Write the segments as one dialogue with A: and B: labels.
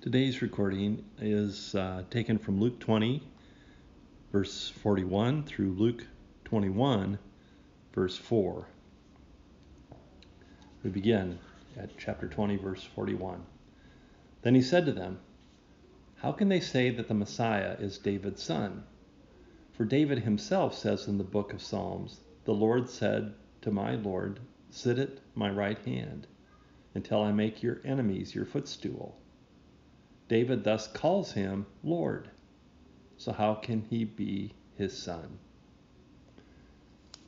A: Today's recording is uh, taken from Luke 20, verse 41, through Luke 21, verse 4. We begin at chapter 20, verse 41. Then he said to them, How can they say that the Messiah is David's son? For David himself says in the book of Psalms, The Lord said to my Lord, Sit at my right hand until I make your enemies your footstool. David thus calls him Lord. So how can he be his son?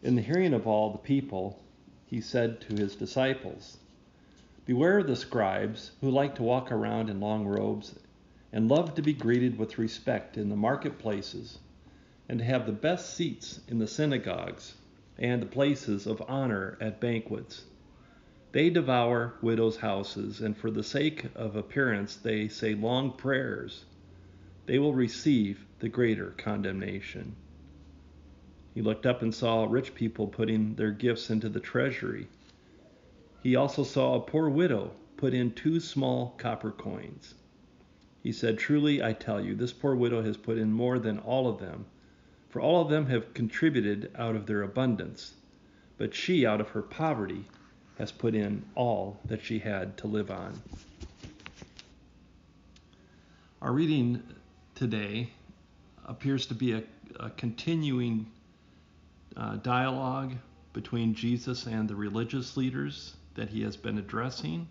A: In the hearing of all the people, he said to his disciples, Beware of the scribes who like to walk around in long robes and love to be greeted with respect in the marketplaces and to have the best seats in the synagogues and the places of honor at banquets they devour widows' houses, and for the sake of appearance they say long prayers. They will receive the greater condemnation. He looked up and saw rich people putting their gifts into the treasury. He also saw a poor widow put in two small copper coins. He said, Truly, I tell you, this poor widow has put in more than all of them, for all of them have contributed out of their abundance. But she, out of her poverty, has put in all that she had to live on. Our reading today appears to be a, a continuing uh, dialogue between Jesus and the religious leaders that he has been addressing.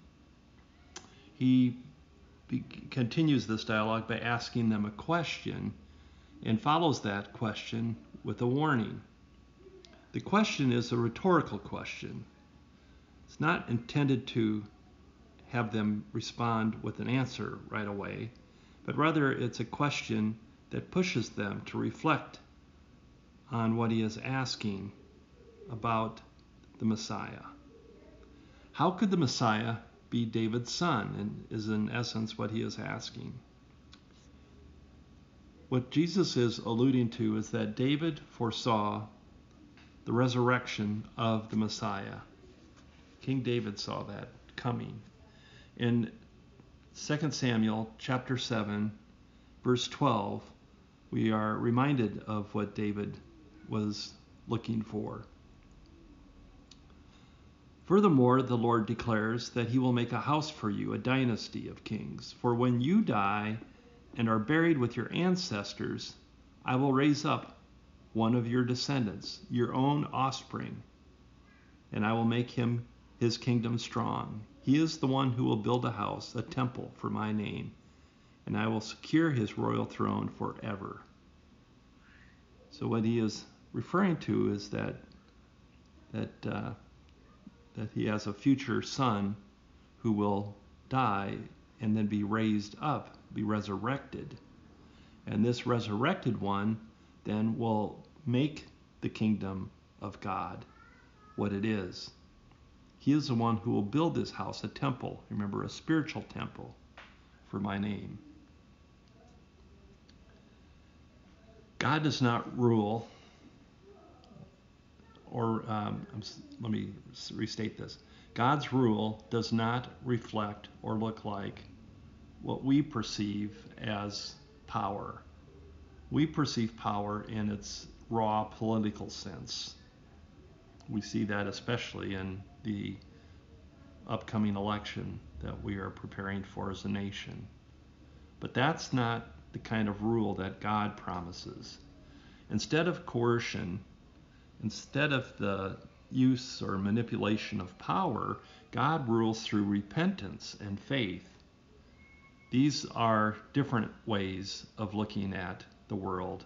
A: He be- continues this dialogue by asking them a question and follows that question with a warning. The question is a rhetorical question. Not intended to have them respond with an answer right away, but rather it's a question that pushes them to reflect on what he is asking about the Messiah. How could the Messiah be David's son? And is in essence what he is asking. What Jesus is alluding to is that David foresaw the resurrection of the Messiah. King David saw that coming. In 2 Samuel chapter 7, verse 12, we are reminded of what David was looking for. Furthermore, the Lord declares that he will make a house for you, a dynasty of kings. For when you die and are buried with your ancestors, I will raise up one of your descendants, your own offspring, and I will make him his kingdom strong. He is the one who will build a house, a temple for my name, and I will secure his royal throne forever. So what he is referring to is that that uh, that he has a future son who will die and then be raised up, be resurrected. And this resurrected one then will make the kingdom of God what it is. He is the one who will build this house, a temple, remember, a spiritual temple for my name. God does not rule, or um, let me restate this God's rule does not reflect or look like what we perceive as power. We perceive power in its raw political sense. We see that especially in the upcoming election that we are preparing for as a nation. But that's not the kind of rule that God promises. Instead of coercion, instead of the use or manipulation of power, God rules through repentance and faith. These are different ways of looking at the world.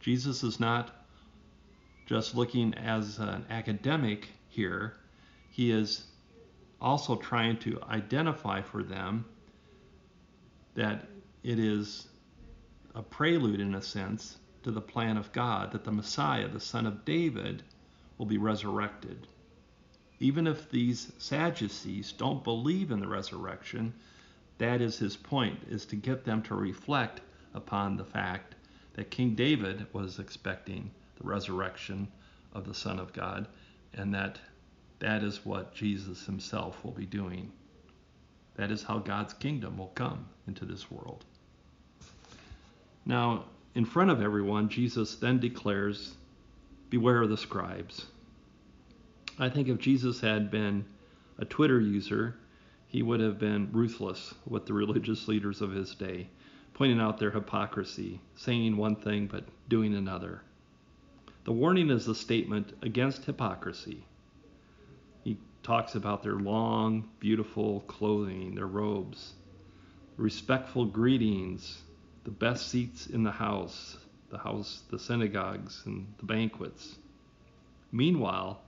A: Jesus is not just looking as an academic here, he is also trying to identify for them that it is a prelude, in a sense, to the plan of God that the Messiah, the Son of David, will be resurrected. Even if these Sadducees don't believe in the resurrection, that is his point, is to get them to reflect upon the fact that King David was expecting the resurrection of the Son of God and that that is what Jesus himself will be doing. That is how God's kingdom will come into this world. Now, in front of everyone, Jesus then declares, Beware of the scribes. I think if Jesus had been a Twitter user, he would have been ruthless with the religious leaders of his day, pointing out their hypocrisy, saying one thing but doing another. The warning is a statement against hypocrisy. He talks about their long, beautiful clothing, their robes, respectful greetings, the best seats in the house, the house, the synagogues, and the banquets. Meanwhile,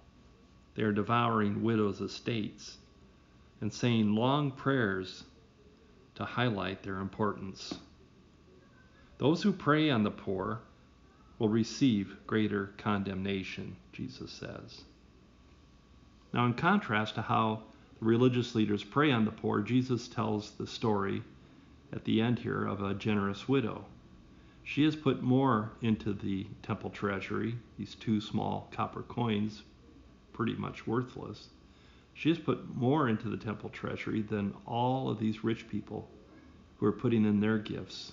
A: they are devouring widows' estates and saying long prayers to highlight their importance. Those who prey on the poor will receive greater condemnation, Jesus says. Now, in contrast to how the religious leaders prey on the poor, Jesus tells the story at the end here of a generous widow. She has put more into the temple treasury, these two small copper coins, pretty much worthless. She has put more into the temple treasury than all of these rich people who are putting in their gifts.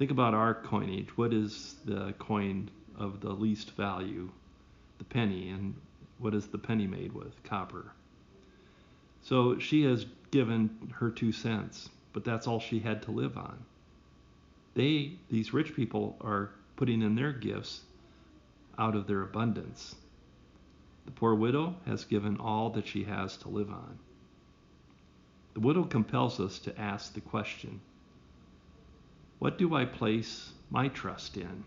A: Think about our coinage. What is the coin of the least value? The penny. And what is the penny made with? Copper. So she has given her two cents, but that's all she had to live on. They, these rich people, are putting in their gifts out of their abundance. The poor widow has given all that she has to live on. The widow compels us to ask the question What do I place my trust in?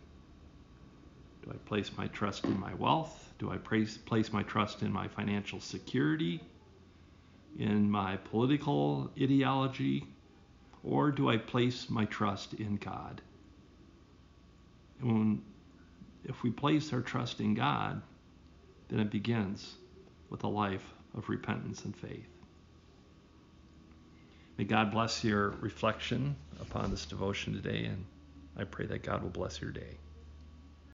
A: Do I place my trust in my wealth? Do I place, place my trust in my financial security? In my political ideology? Or do I place my trust in God? And when, if we place our trust in God, then it begins with a life of repentance and faith. May God bless your reflection upon this devotion today, and I pray that God will bless your day.